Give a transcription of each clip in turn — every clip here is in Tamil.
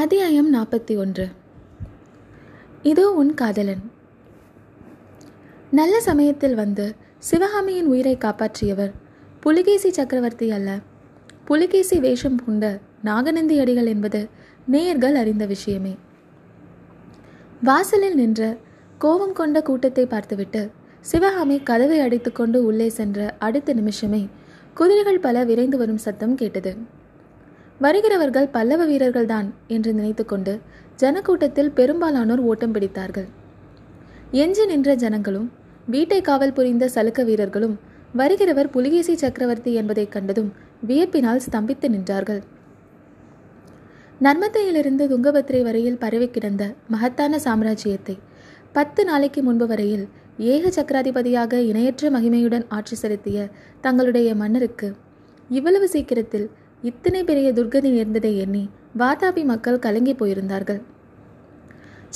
அத்தியாயம் நாற்பத்தி ஒன்று. இதோ உன் காதலன். நல்ல சமயத்தில் வந்து சிவகாமியின் உயிரை காப்பாற்றியவர் புலிகேசி சக்கரவர்த்தி அல்ல. புலிகேசி வேஷம் பூண்ட நாகநந்தி அடிகள் என்பது நேயர்கள் அறிந்த விஷயமே. வாசலில் நின்ற கோபம் கொண்ட கூட்டத்தை பார்த்துவிட்டு சிவகாமி கதவை அடித்துக்கொண்டு உள்ளே சென்ற அடுத்த நிமிஷமே குதிரைகள் பல விரைந்து வரும் சத்தம் கேட்டது. வருகிறவர்கள் பல்லவ வீரர்கள்தான் என்று நினைத்துக்கொண்டு ஜனக்கூட்டத்தில் பெரும்பாலானோர் ஓட்டம் பிடித்தார்கள். எஞ்சி நின்ற ஜனங்களும் வீட்டை காவல் புரிந்த சலுக்க வீரர்களும் வருகிறவர் புலிகேசி சக்கரவர்த்தி என்பதைக் கண்டதும் வியப்பினால் ஸ்தம்பித்து நின்றார்கள். நர்மதையிலிருந்து துங்கபத்திரை வரையில் பரவி கிடந்த மகத்தான சாம்ராஜ்யத்தை பத்து நாளைக்கு முன்பு வரையில் ஏக சக்கராதிபதியாக இணையற்ற மகிமையுடன் ஆட்சி செலுத்திய தங்களுடைய மன்னருக்கு இவ்வளவு சீக்கிரத்தில் இத்தனை பெரிய துர்கதி நேர்ந்ததை எண்ணி வாதாபி மக்கள் கலங்கி போயிருந்தார்கள்.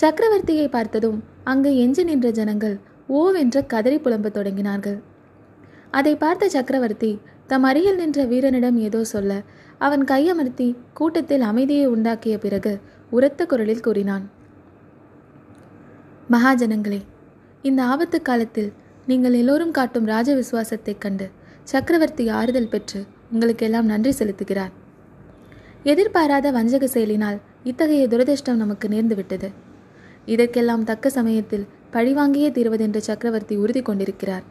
சக்கரவர்த்தியை பார்த்ததும் அங்கு எஞ்சி நின்ற ஜனங்கள் ஓவென்ற கதறி புலம்ப தொடங்கினார்கள். அதை பார்த்த சக்கரவர்த்தி தம் அருகில் நின்ற வீரனிடம் ஏதோ சொல்ல அவன் கையமர்த்தி கூட்டத்தில் அமைதியை உண்டாக்கிய பிறகு உரத்த குரலில் கூறினான். மகாஜனங்களே இந்த ஆபத்து காலத்தில் நீங்கள் எல்லோரும் காட்டும் ராஜ விசுவாசத்தைக் கண்டு சக்கரவர்த்தி ஆறுதல் பெற்று உங்களுக்கெல்லாம் நன்றி செலுத்துகிறார். எதிர்பாராத வஞ்சக செயலினால் இத்தகைய துரதிருஷ்டம் நமக்கு நேர்ந்து விட்டது இதற்கெல்லாம் தக்க சமயத்தில் பழிவாங்கியே தீர்வதென்று சக்கரவர்த்தி உறுதி கொண்டிருக்கிறார்.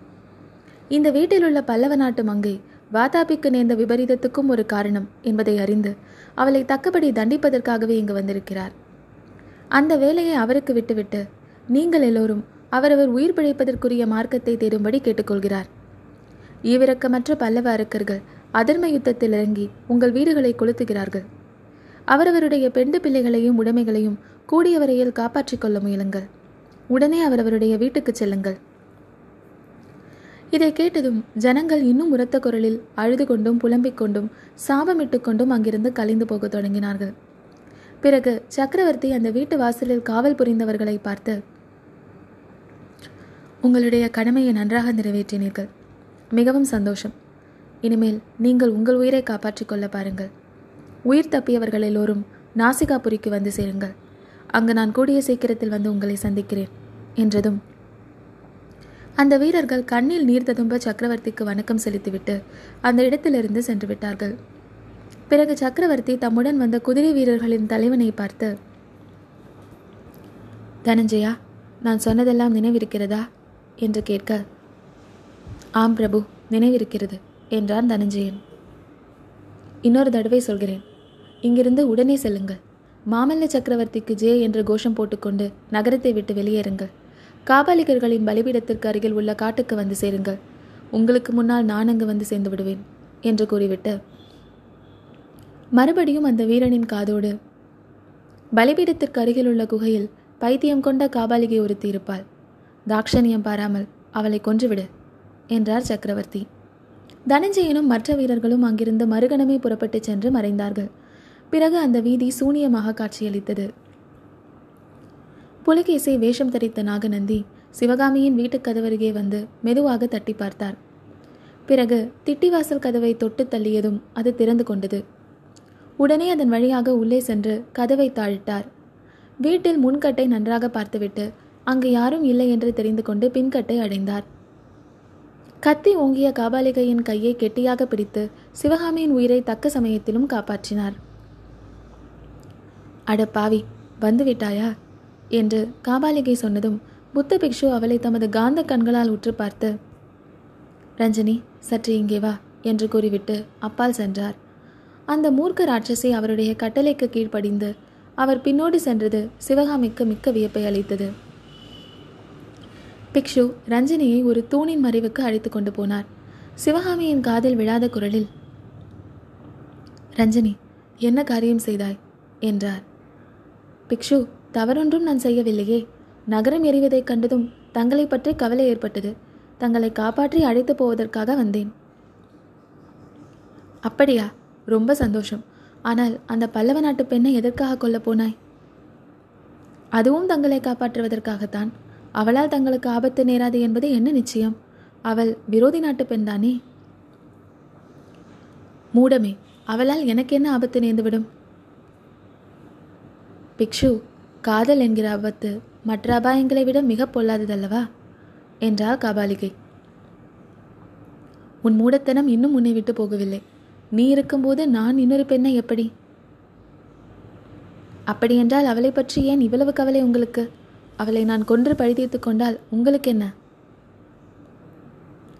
இந்த வீட்டிலுள்ள பல்லவ நாட்டு மங்கை வாதாபிக்கு நேர்ந்த விபரீதத்துக்கும் ஒரு காரணம் என்பதை அறிந்து அவளை தக்கபடி தண்டிப்பதற்காகவே இங்கு வந்திருக்கிறார். அந்த வேலையை அவருக்கு விட்டுவிட்டு நீங்கள் எல்லோரும் அவரவர் உயிர் பிழைப்பதற்குரிய மார்க்கத்தை தேடும்படி கேட்டுக்கொள்கிறார். ஈவிரக்கமற்ற பல்லவ அரக்கர்கள் அதர்ம யுத்தத்தில் இறங்கி உங்கள் வீடுகளை கொளுத்துகிறார்கள். அவரவருடைய பெண்டு பிள்ளைகளையும் உடைமைகளையும் கூடிய வரையில் காப்பாற்றிக் கொள்ள முயலுங்கள். உடனே அவரவருடைய வீட்டுக்கு செல்லுங்கள். இதை கேட்டதும் ஜனங்கள் இன்னும் உரத்த குரலில் அழுது கொண்டும் புலம்பிக் கொண்டும் சாபமிட்டு கொண்டும் அங்கிருந்து கலைந்து போகத் தொடங்கினார்கள். பிறகு சக்கரவர்த்தி அந்த வீட்டு வாசலில் காவல் புரிந்தவர்களை பார்த்து உங்களுடைய கடமையை நன்றாக நிறைவேற்றினீர்கள். மிகவும் சந்தோஷம். இனிமேல் நீங்கள் உங்கள் உயிரை காப்பாற்றிக் கொள்ள பாருங்கள். உயிர் தப்பியவர்கள் எல்லோரும் நாசிகாபுரிக்கு வந்து சேருங்கள். அங்கு நான் கூடிய சீக்கிரத்தில் வந்து உங்களை சந்திக்கிறேன் என்றதும் அந்த வீரர்கள் கண்ணில் நீர் ததும்ப சக்கரவர்த்திக்கு வணக்கம் செலுத்திவிட்டு அந்த இடத்திலிருந்து சென்று விட்டார்கள் பிறகு சக்கரவர்த்தி தம்முடன் வந்த குதிரை வீரர்களின் தலைவனை பார்த்து தனஞ்சயா நான் சொன்னதெல்லாம் நினைவிருக்கிறதா? என்று கேட்க ஆம் பிரபு நினைவிருக்கிறது. என்றான் தனஞ்சயன். இன்னொரு தடவை சொல்கிறேன். இங்கிருந்து உடனே செல்லுங்கள். மாமல்ல சக்கரவர்த்திக்கு ஜே என்ற கோஷம் போட்டுக்கொண்டு நகரத்தை விட்டு வெளியேறுங்கள். காபாலிகர்களின் பலிபீடத்திற்கு அருகில் உள்ள காட்டுக்கு வந்து சேருங்கள். உங்களுக்கு முன்னால் நான் அங்கு வந்து சேர்ந்து விடுவேன் என்று கூறிவிட்டு மறுபடியும் அந்த வீரனின் காதோடு பலிபீடத்திற்கு அருகில் உள்ள குகையில் பைத்தியம் கொண்ட காபாலிகை ஒருத்தி இருப்பாள். தாக்ஷணியம் பாராமல் அவளை கொன்றுவிடு என்றார் சக்கரவர்த்தி. தனஞ்சயனும் மற்ற வீரர்களும் அங்கிருந்து மறுகணமே புறப்பட்டு சென்று மறைந்தார்கள். பிறகு அந்த வீதி சூனியமாக காட்சியளித்தது. புலிகேசை வேஷம் தரித்த நாகநந்தி சிவகாமியின் வீட்டுக் கதவருகே வந்து மெதுவாக தட்டி பார்த்தார் பிறகு திட்டிவாசல் கதவை தொட்டு தள்ளியதும் அது திறந்து கொண்டது. உடனே அதன் வழியாக உள்ளே சென்று கதவை தாழிட்டார். வீட்டில் முன்கட்டை நன்றாக பார்த்துவிட்டு அங்கு யாரும் இல்லை என்று தெரிந்து கொண்டு பின்கட்டை அடைந்தார். கத்தி ஓங்கிய காபாலிகையின் கையை கெட்டியாக பிடித்து சிவகாமியின் உயிரை தக்க சமயத்திலும் காப்பாற்றினார். அட பாவி வந்துவிட்டாயா? என்று காபாலிகை சொன்னதும் புத்த பிக்ஷு அவளை தமது காந்த கண்களால் உற்று பார்த்து ரஞ்சனி சற்று இங்கே வா என்று கூறிவிட்டு அப்பால் சென்றார். அந்த மூர்க்க ராட்சசி அவருடைய கட்டளைக்கு கீழ்ப்படிந்து அவர் பின்னோடு சென்றது சிவகாமிக்கு மிக்க வியப்பை அளித்தது. பிக்ஷு ரஞ்சினியை ஒரு தூணின் மறைவுக்கு அழைத்து கொண்டு போனார். சிவகாமியின் காதில் விழாத குரலில் ரஞ்சினி என்ன காரியம் செய்தாய்? என்றார். பிக்ஷு தவறொன்றும் நான் செய்யவில்லையே. நகரம் எறிவதைக் கண்டதும் தங்களை பற்றி கவலை ஏற்பட்டது. தங்களை காப்பாற்றி அழைத்து போவதற்காக வந்தேன். அப்படியா? ரொம்ப சந்தோஷம். ஆனால் அந்த பல்லவ நாட்டு பெண்ணை எதற்காக கொல்ல போனாய்? அதுவும் தங்களை காப்பாற்றுவதற்காகத்தான். அவளால் தங்களுக்கு ஆபத்து நேராது என்பது என்ன நிச்சயம்? அவள் விரோதி நாட்டு பெண்தானே மூடமே அவளால் எனக்கு என்ன ஆபத்து நேர்ந்துவிடும்? பிக்ஷு காதல் என்கிற ஆபத்து மற்ற அபாயங்களை விட மிக பொல்லாததல்லவா? என்றாள் காபாலிகை. உன் மூடத்தனம் இன்னும் உன்னை விட்டு போகவில்லை. நீ இருக்கும்போது நான் இன்னொரு பெண்ணை எப்படி? அப்படியென்றால் அவளை பற்றி ஏன் இவ்வளவு கவலை உங்களுக்கு? அவளை நான் கொன்று பழிதீர்த்து கொண்டால் உங்களுக்கு என்ன?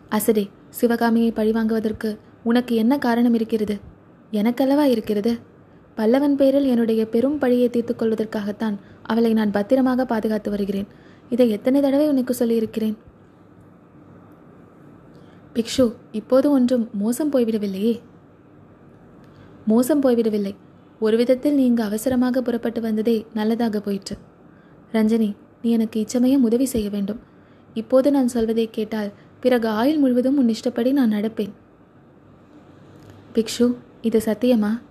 அசடே சிவகாமியை பழிவாங்குவதற்கு உனக்கு என்ன காரணம் இருக்கிறது? எனக்கல்லவா இருக்கிறது? பல்லவன் பேரில் என்னுடைய பெரும் பழியை தீர்த்து கொள்வதற்காகத்தான் அவளை நான் பத்திரமாக பாதுகாத்து வருகிறேன். இதை எத்தனை தடவை உனக்கு சொல்லியிருக்கிறேன்? பிக்ஷு இப்போது ஒன்றும் மோசம் போய்விடவில்லையே? மோசம் போய்விடவில்லை. ஒரு விதத்தில் நீங்கள் அவசரமாக புறப்பட்டு வந்ததே நல்லதாக போயிற்று. ரஞ்சனி நீ எனக்கு இச்சமயம் உதவி செய்ய வேண்டும். இப்போது நான் சொல்வதை கேட்டால் பிறகு ஆயுள் முழுவதும் உன் இஷ்டப்படி நான் நடப்பேன். பிக்ஷு இது சத்தியமா?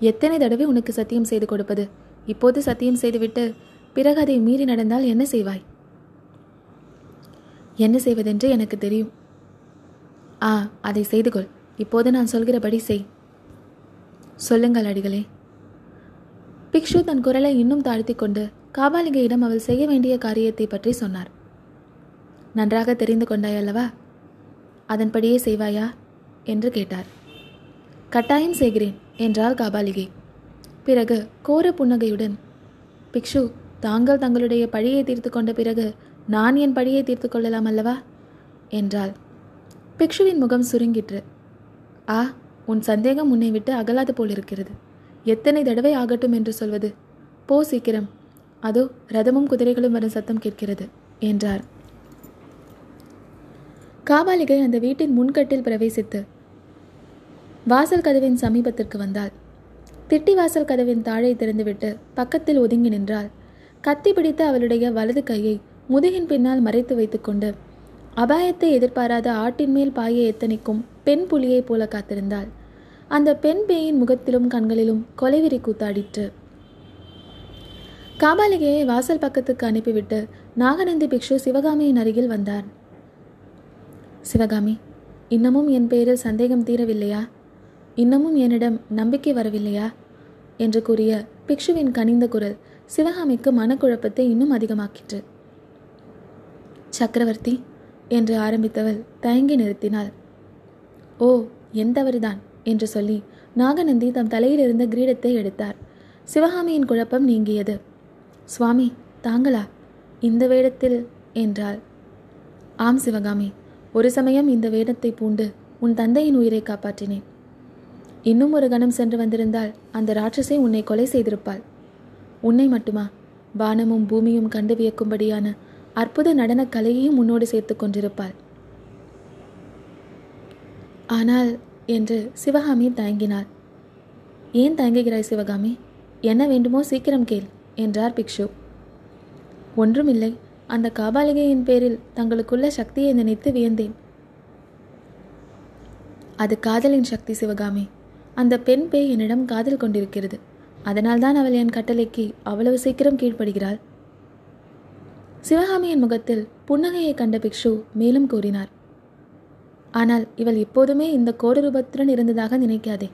எத்தனை தடவை உனக்கு சத்தியம் செய்து கொடுப்பது? இப்போது சத்தியம் செய்துவிட்டு பிறகு அதை மீறி நடந்தால் என்ன செய்வாய்? என்ன செய்வதென்று எனக்கு தெரியும். ஆ அதை செய்து கொள். இப்போது நான் சொல்கிறபடி செய். சொல்லுங்கள் அடிகளே. பிக்ஷு தன் குரலை இன்னும் தாழ்த்தி கொண்டு காபாலிகையிடம் அவள் செய்ய வேண்டிய காரியத்தை பற்றி சொன்னார். நன்றாக தெரிந்து கொண்டாய் அல்லவா அதன்படியே செய்வாயா? என்று கேட்டார். கட்டாயம் செய்கிறேன் என்றாள் காபாலிகை. பிறகு கோர புன்னகையுடன் பிக்ஷு தாங்கள் தங்களுடைய பழியை தீர்த்து கொண்ட பிறகு நான் என் பழியை தீர்த்து கொள்ளலாம் அல்லவா? என்றாள். பிக்ஷுவின் முகம் சுருங்கிற்று. ஆ உன் சந்தேகம் உன்னை விட்டு அகலாது போலிருக்கிறது. எத்தனை தடவை ஆகட்டும் என்று சொல்வது? போ சீக்கிரம் அதோ ரதமும் குதிரைகளும் வரும் சத்தம் கேட்கிறது என்றார். காபாலிகை அந்த வீட்டின் முன்கட்டில் பிரவேசித்து வாசல் கதவின் சமீபத்திற்கு வந்தாள். திட்டி வாசல் கதவின் தாழை திறந்துவிட்டு பக்கத்தில் ஒதுங்கி நின்றாள். கத்தி பிடித்த அவளுடைய வலது கையை முதுகின் பின்னால் மறைத்து வைத்துக்கொண்டு அபாயத்தை எதிர்பாராத ஆட்டின் மேல் பாய எத்தனைக்கும் பெண் புலியைப் போல காத்திருந்தாள். அந்த பெண் பேயின் முகத்திலும் கண்களிலும் கொலைவெறி கூத்தாடிற்று. காபாலிகையை வாசல் பக்கத்துக்கு அனுப்பிவிட்டு நாகநந்தி பிக்ஷு சிவகாமியின் அருகில் வந்தார். சிவகாமி இன்னமும் என் பெயரில் சந்தேகம் தீரவில்லையா? இன்னமும் என்னிடம் நம்பிக்கை வரவில்லையா? என்று கூறிய பிக்ஷுவின் கனிந்த குரல் சிவகாமிக்கு மனக்குழப்பத்தை இன்னும் அதிகமாக்கிற்று. சக்கரவர்த்தி என்று ஆரம்பித்தவள் தயங்கி நிறுத்தினாள். ஓ என் தவறுதான் என்று சொல்லி நாகநந்தி தம் தலையிலிருந்த கிரீடத்தை எடுத்தார். சிவகாமியின் குழப்பம் நீங்கியது. சுவாமி தாங்களா? இந்த வேடத்தில் என்றாள். ஆம் சிவகாமி ஒரு சமயம் இந்த வேடத்தை பூண்டு உன் தந்தையின் உயிரை காப்பாற்றினேன். இன்னும் ஒரு கணம் சென்று வந்திருந்தால் அந்த ராட்சசை உன்னை கொலை செய்திருப்பாள். உன்னை மட்டுமா? வானமும் பூமியும் கண்டு வியக்கும்படியான அற்புத நடனக் கலையையும் உன்னோடு சேர்த்து கொண்டிருப்பாள். ஆனால் என்று சிவகாமி தயங்கினாள். ஏன் தயங்குகிறாய் சிவகாமி? என்ன வேண்டுமோ சீக்கிரம் கேள். என்றார் பிக்ஷு. ஒன்றுமில்லை அந்த காபாலிகையின் பேரில் தங்களுக்குள்ள சக்தியை நினைத்து வியந்தேன். அது காதலின் சக்தி சிவகாமி. அந்த பெண் பேய் என்னிடம் காதல் கொண்டிருக்கிறது. அதனால்தான் அவள் என் கட்டளைக்கு அவ்வளவு சீக்கிரம் கீழ்ப்படுகிறாள். சிவகாமியின் முகத்தில் புன்னகையை கண்ட பிக்ஷு மேலும் கூறினார். ஆனால் இவள் எப்போதுமே இந்த கோடரூபத்துடன் இருந்ததாக நினைக்காதே.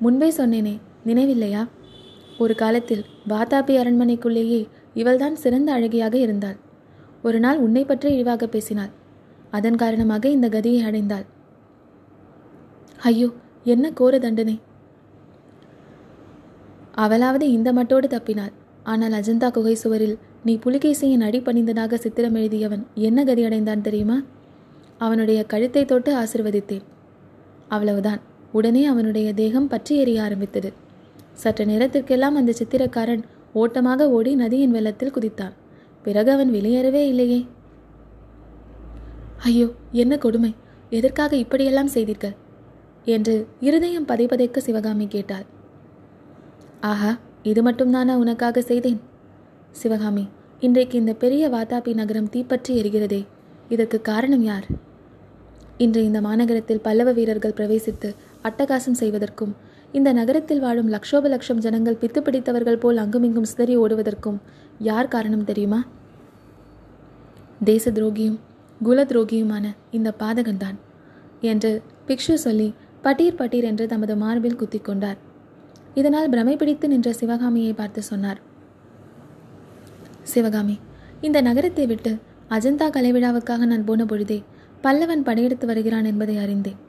முன்பே சொன்னேனே நினைவில்லையா? ஒரு காலத்தில் வாதாபி அரண்மனைக்குள்ளேயே இவள்தான் சிறந்த அழகியாக இருந்தாள். ஒரு நாள் உன்னை பற்றி இழிவாக பேசினாள். அதன் காரணமாக இந்த கதியை அடைந்தாள். ஐயோ என்ன கோர தண்டனை. அவளாவது இந்த மட்டோடு தப்பினாள். ஆனால் அஜந்தா குகை சுவரில் நீ புலிகேசியின் அடி பணிந்ததாக சித்திரம் எழுதியவன் என்ன கதி அடைந்தான் தெரியுமா? அவனுடைய கழுத்தை தொட்டு ஆசிர்வதித்தேன். அவ்வளவுதான். உடனே அவனுடைய தேகம் பற்றி எறிய ஆரம்பித்தது. சற்று நேரத்திற்கெல்லாம் அந்த சித்திரக்காரன் ஓட்டமாக ஓடி நதியின் வெள்ளத்தில் குதித்தான். பிறகு அவன் வெளியேறவே இல்லையே. ஐயோ என்ன கொடுமை! எதற்காக இப்படியெல்லாம் செய்தீர்கள்? என்று இருதயம் பதைப்பதைக்க சிவகாமி கேட்டாள். ஆஹா இது மட்டும்தானா உனக்காக செய்தேன்? சிவகாமி இன்றைக்கு இந்த பெரிய வாதாபி நகரம் தீப்பற்றி எரிகிறதே. இதற்கு காரணம் யார்? இன்று இந்த மாநகரத்தில் பல்லவ வீரர்கள் பிரவேசித்து அட்டகாசம் செய்வதற்கும் இந்த நகரத்தில் வாழும் லட்சோப லட்சம் ஜனங்கள் பித்து பிடித்தவர்கள் போல் அங்குமிங்கும் சிதறி ஓடுவதற்கும் யார் காரணம் தெரியுமா? தேச துரோகியும் குல துரோகியுமான இந்த பாதகன்தான் என்று பிக்ஷு சொல்லி பட்டீர் பட்டீர் என்று தமது மார்பில் குத்திக் கொண்டார். இதனால் பிரமை பிடித்து நின்ற சிவகாமியை பார்த்து சொன்னார். சிவகாமி இந்த நகரத்தை விட்டு அஜந்தா கலைவிழாவுக்காக நான் போன பொழுதே பல்லவன் படையெடுத்து வருகிறான் என்பதை அறிந்தேன்.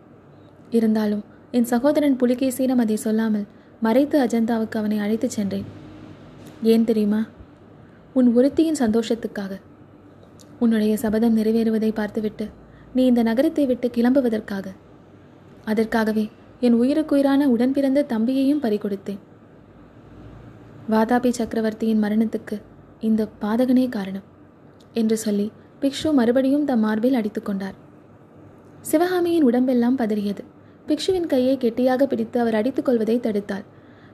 இருந்தாலும் என் சகோதரன் புலிகேசியிடம் அதை சொல்லாமல் மறைத்து அஜந்தாவுக்கு அவனை அழைத்துச் சென்றேன். ஏன் தெரியுமா? உன் ஒருத்தியின் சந்தோஷத்துக்காக. உன்னுடைய சபதம் நிறைவேறுவதை பார்த்துவிட்டு நீ இந்த நகரத்தை விட்டு கிளம்புவதற்காக. அதற்காகவே என் உயிருக்குயிரான உடன் பிறந்த தம்பியையும் பறிகொடுத்தேன். வாதாபி சக்கரவர்த்தியின் மரணத்துக்கு இந்த பாதகனே காரணம் என்று சொல்லி பிக்ஷு மறுபடியும் தம் மார்பில் அடித்துக்கொண்டார் சிவகாமியின் உடம்பெல்லாம் பதறியது. பிக்ஷுவின் கையை கெட்டியாக பிடித்து அவர் அடித்துக் கொள்வதை தடுத்தாள்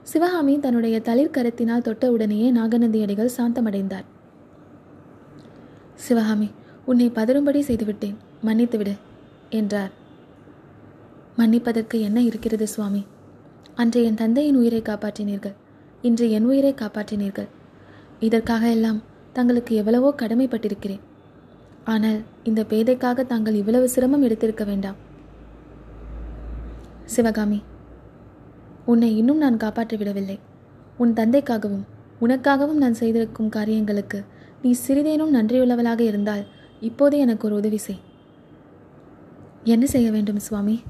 சிவகாமி தன்னுடைய தளிர் கரத்தினால் தொட்ட உடனேயே நாகநந்தி அடிகள் சாந்தமடைந்தார். சிவகாமி உன்னை பதறும்படி செய்துவிட்டேன். மன்னித்துவிடு என்றார். மன்னிப்பதற்கு என்ன இருக்கிறது சுவாமி? அன்று என் தந்தையின் உயிரை காப்பாற்றினீர்கள். இன்று என் உயிரை காப்பாற்றினீர்கள். இதற்காக எல்லாம் தங்களுக்கு எவ்வளவோ கடமைப்பட்டிருக்கிறேன். ஆனால் இந்த பேதைக்காக தாங்கள் இவ்வளவு சிரமம் எடுத்திருக்க வேண்டாம். சிவகாமி உன்னை இன்னும் நான் காப்பாற்றி விடவில்லை. உன் தந்தைக்காகவும் உனக்காகவும் நான் செய்திருக்கும் காரியங்களுக்கு நீ சிறிதேனும் நன்றியுள்ளவளாக இருந்தால் இப்போதே எனக்கு ஒரு உதவி செய். என்ன செய்ய வேண்டும் சுவாமி?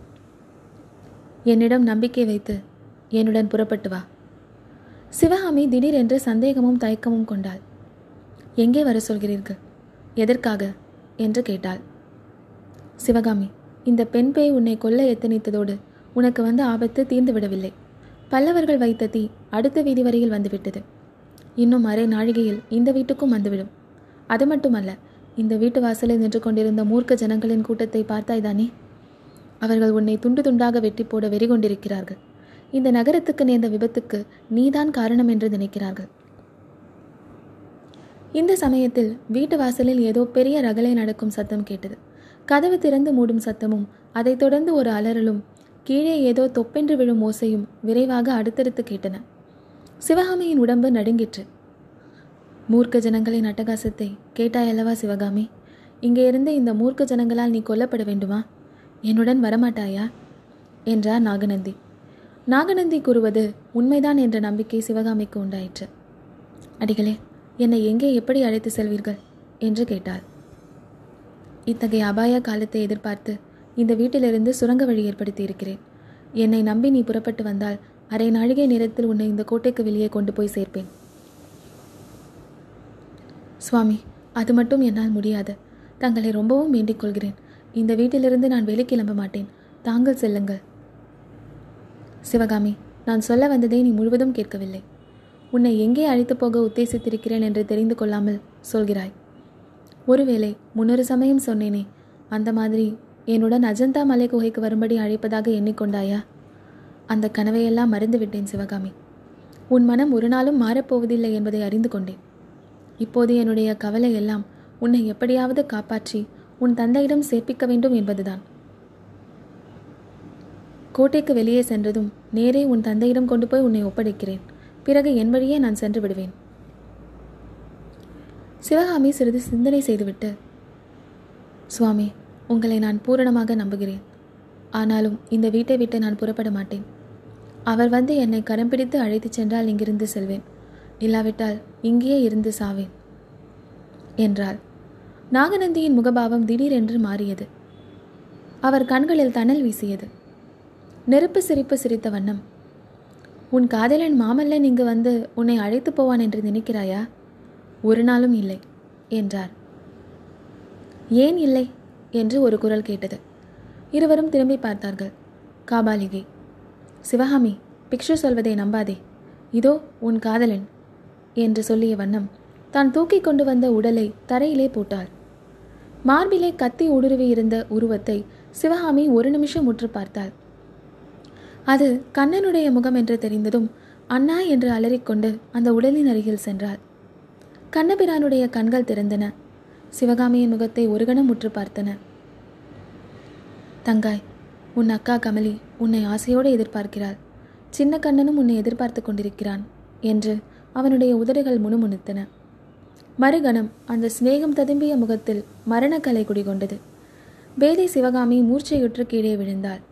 என்னிடம் நம்பிக்கை வைத்து என்னுடன் புறப்பட்டு வா. சிவகாமி திடீரென்று சந்தேகமும் தயக்கமும் கொண்டாள். எங்கே வர சொல்கிறீர்கள்? எதற்காக? என்று கேட்டாள். சிவகாமி இந்த பெண் பேய் உன்னை கொல்ல எத்தனித்ததோடு உனக்கு வந்து ஆபத்து தீர்ந்து விடவில்லை. பல்லவர்கள் வைத்த தீ அடுத்த வீதி வரையில் வந்துவிட்டது. இன்னும் அரை நாழிகையில் இந்த வீட்டுக்கும் வந்துவிடும். அது மட்டுமல்ல இந்த வீட்டு வாசலில் நின்று கொண்டிருந்த மூர்க்க ஜனங்களின் கூட்டத்தை பார்த்தாய்தானே அவர்கள் உன்னை துண்டு துண்டாக வெட்டி போட வெறி கொண்டிருக்கிறார்கள் இந்த நகரத்துக்கு நேர்ந்த விபத்துக்கு நீதான் காரணம் என்று நினைக்கிறார்கள். இந்த சமயத்தில் வீட்டு வாசலில் ஏதோ பெரிய ரகலை நடக்கும் சத்தம் கேட்டது. கதவு திறந்து மூடும் சத்தமும் அதைத் தொடர்ந்து ஒரு அலறலும் கீழே ஏதோ தொப்பென்று விழும் ஓசையும் விரைவாக அடுத்தடுத்து கேட்டன. சிவகாமியின் உடம்பு நடுங்கிற்று. மூர்க்க ஜனங்களின் அட்டகாசத்தை கேட்டாயல்லவா சிவகாமி? இங்கே இருந்து இந்த மூர்க்க ஜனங்களால் நீ கொல்லப்பட வேண்டுமா? என்னுடன் வரமாட்டாயா? என்றார் நாகநந்தி. நாகநந்தி கூறுவது உண்மைதான் என்ற நம்பிக்கை சிவகாமிக்கு உண்டாயிற்று. அடிகளே என்னை எங்கே எப்படி அழைத்து செல்வீர்கள்? என்று கேட்டாள். இத்தகைய அபாய காலத்தை எதிர்பார்த்து இந்த வீட்டிலிருந்து சுரங்க வழி ஏற்படுத்தி இருக்கிறேன். என்னை நம்பி நீ புறப்பட்டு வந்தால் அரை நாழிகை நேரத்தில் உன்னை இந்த கோட்டைக்கு வெளியே கொண்டு போய் சேர்ப்பேன். சுவாமி அது மட்டும் என்னால் முடியாது. தங்களை ரொம்பவும் வேண்டிக் கொள்கிறேன். இந்த வீட்டிலிருந்து நான் வெளி கிளம்ப மாட்டேன். தாங்கள் செல்லுங்கள். சிவகாமி நான் சொல்ல வந்ததை நீ முழுவதும் கேட்கவில்லை. உன்னை எங்கே அழைத்து போக உத்தேசித்திருக்கிறேன் என்று தெரிந்து கொள்ளாமல் சொல்கிறாய். ஒருவேளை முன்னொரு சமயம் சொன்னேனே அந்த மாதிரி என்னுடன் அஜந்தா மலை குகைக்கு வரும்படி அழைப்பதாக எண்ணிக்கொண்டாயா? அந்த கனவையெல்லாம் மறந்துவிட்டேன் சிவகாமி. உன் மனம் ஒரு நாளும் மாறப்போவதில்லை என்பதை அறிந்து கொண்டேன். இப்போது என்னுடைய கவலை எல்லாம் உன்னை எப்படியாவது காப்பாற்றி உன் தந்தையிடம் சேர்ப்பிக்க வேண்டும் என்பதுதான். கோட்டைக்கு வெளியே சென்றதும் நேரே உன் தந்தையிடம் கொண்டு போய் உன்னை ஒப்படைக்கிறேன். பிறகு என் வழியே நான் சென்று விடுவேன். சிவகாமி சிறிது சிந்தனை செய்துவிட்டு சுவாமி உங்களை நான் பூரணமாக நம்புகிறேன். ஆனாலும் இந்த வீட்டை விட்டு நான் புறப்பட மாட்டேன். அவர் வந்து என்னை கரம் பிடித்து அழைத்துச் சென்றால் இங்கிருந்து செல்வேன். இல்லாவிட்டால் இங்கேயே இருந்து சாவேன். என்றாள். நாகநந்தியின் முகபாவம் திடீரென்று மாறியது. அவர் கண்களில் தணல் வீசியது. நெருப்பு சிரிப்பு சிரித்த வண்ணம். உன் காதலன் மாமல்லன் இங்கு வந்து உன்னை அழைத்து போவான் என்று நினைக்கிறாயா? ஒரு நாளும் இல்லை என்றார். ஏன் இல்லை? என்று ஒரு குரல் கேட்டது. இருவரும் திரும்பி பார்த்தார்கள். காபாலிகை சிவகாமி பிக்ஷு சொல்வதை நம்பாதே. இதோ உன் காதலன் என்று சொல்லிய வண்ணம் தான் தூக்கி கொண்டு வந்த உடலை தரையிலே போட்டாள். மார்பிலே கத்தி ஊடுருவி இருந்த உருவத்தை சிவகாமி ஒரு நிமிஷம் உற்று பார்த்தாள். அது கண்ணனுடைய முகம் என்று தெரிந்ததும் அண்ணா என்று அலறிக்கொண்டு அந்த உடலின் அருகில் சென்றாள். கண்ணபிரானுடைய கண்கள் திறந்தன. சிவகாமியின் முகத்தை ஒரு கணம் உற்று பார்த்தன. தங்காய் உன் அக்கா கமலி உன்னை ஆசையோடு எதிர்பார்க்கிறாள். சின்ன கண்ணனும் உன்னை எதிர்பார்த்து கொண்டிருக்கிறான் என்று அவனுடைய உதடுகள் முணுமுணுத்தன. மறுகணம் அந்த சிநேகம் ததும்பிய முகத்தில் மரணக்கலை குடிகொண்டது. பேதை சிவகாமி மூர்ச்சையுற்று கீழே விழுந்தாள்.